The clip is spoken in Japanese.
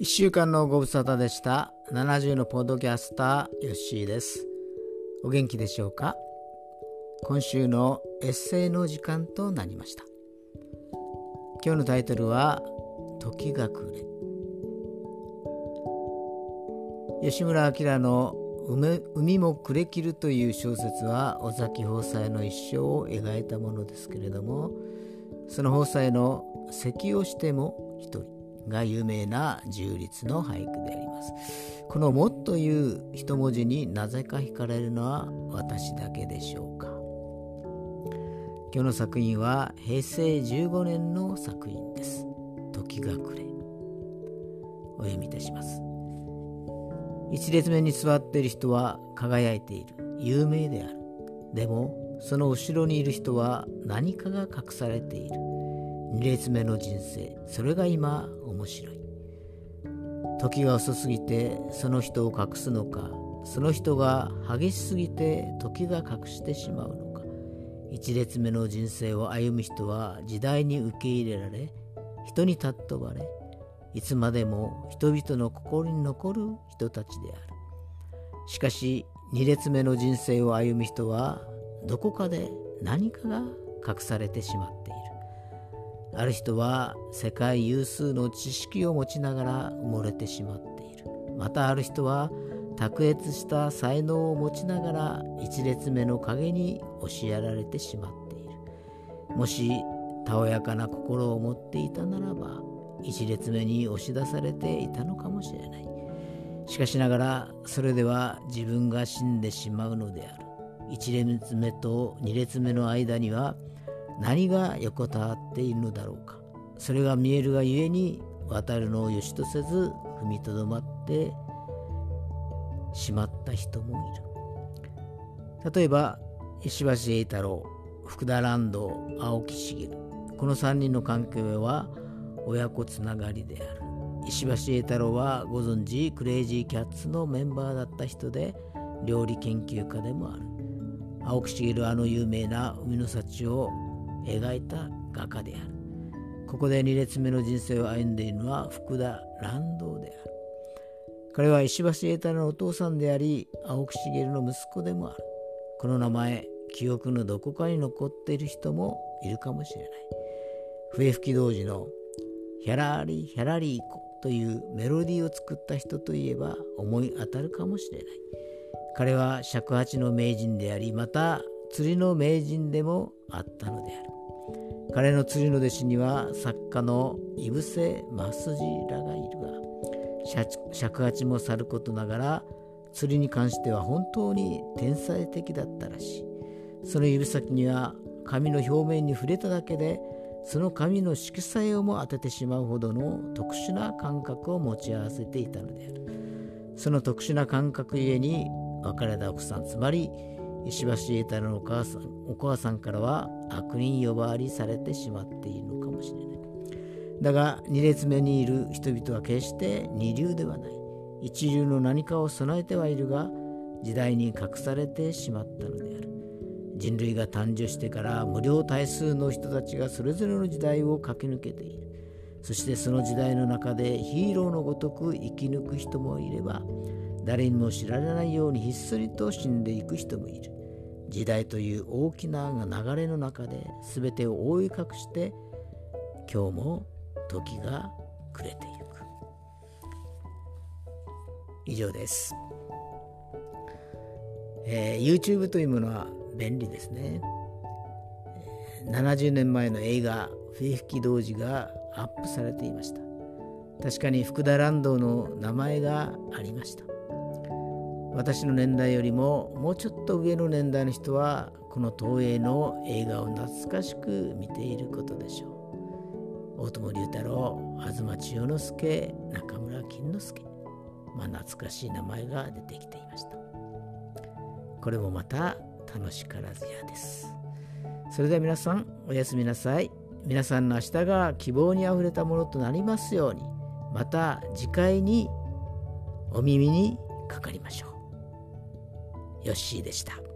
1週間のご無沙汰でした。70のポッドキャスターヨッシーです。お元気でしょうか？今週のエッセイの時間となりました。今日のタイトルは時が暮れ吉村明の海も暮れ切るという小説は尾崎放妻の一生を描いたものですけれどもその放妻の咳をしても一人。が有名な重律の俳句であります。この「も」という一文字になぜか惹かれるのは私だけでしょうか。今日の作品は平成15年の作品です。時が暮れ。お読みいたします。一列目に座っている人は輝いている。有名である。でもその後ろにいる人は何かが隠されている。2列目の人生。それが今面白い。時が遅すぎてその人を隠すのかその人が激しすぎて時が隠してしまうのか。1列目の人生を歩む人は時代に受け入れられ人に尊ばれいつまでも人々の心に残る人たちである。しかし2列目の人生を歩む人はどこかで何かが隠されてしまっている。ある人は世界有数の知識を持ちながら埋もれてしまっている。またある人は卓越した才能を持ちながら一列目の影に押しやられてしまっている。もしたおやかな心を持っていたならば一列目に押し出されていたのかもしれない。しかしながらそれでは自分が死んでしまうのである。一列目と二列目の間には何が横たわっているのだろうか。それが見えるがゆえに渡るのをよしとせず踏みとどまってしまった人もいる。例えば石橋栄太郎福田蘭道青木茂。この3人の関係は親子つながりである。石橋栄太郎はご存知クレイジーキャッツのメンバーだった人で料理研究家でもある。青木茂はあの有名な海の幸を描いた画家である。ここで2列目の人生を歩んでいるのは福田蘭道である。彼は石橋栄太郎のお父さんであり青木茂の息子でもある。この名前記憶のどこかに残っている人もいるかもしれない。笛吹き童子の「ヒャラリヒャラリーコ」というメロディーを作った人といえば思い当たるかもしれない。彼は尺八の名人でありまた釣りの名人でもあったのである。彼の釣りの弟子には作家の井伏正筋らがいるが尺八もさることながら釣りに関しては本当に天才的だったらしい。その指先には紙の表面に触れただけでその紙の色彩をも当ててしまうほどの特殊な感覚を持ち合わせていたのである。その特殊な感覚ゆえに別れた奥さんつまり石橋栄太郎のお母さんお母さんからは悪人呼ばわりされてしまっているのかもしれない。だが2列目にいる人々は決して二流ではない。一流の何かを備えてはいるが時代に隠されてしまったのである。人類が誕生してから無料大数の人たちがそれぞれの時代を駆け抜けている。そしてその時代の中でヒーローのごとく生き抜く人もいれば誰にも知られないようにひっそりと死んでいく人もいる。時代という大きな流れの中で全てを覆い隠して今日も時が暮れていく。以上です、えー、YouTube というものは便利ですね。70年前の映画「笛吹き童子」がアップされていました。確かに福田蘭道の名前がありました。私の年代よりももうちょっと上の年代の人はこの東映の映画を懐かしく見ていることでしょう。大友龍太郎東千代之助中村金之助。まあ懐かしい名前が出てきていました。これもまた楽しからずやです。それでは皆さんおやすみなさい。皆さんの明日が希望にあふれたものとなりますようにまた次回にお耳にかかりましょう。ヨッシーでした。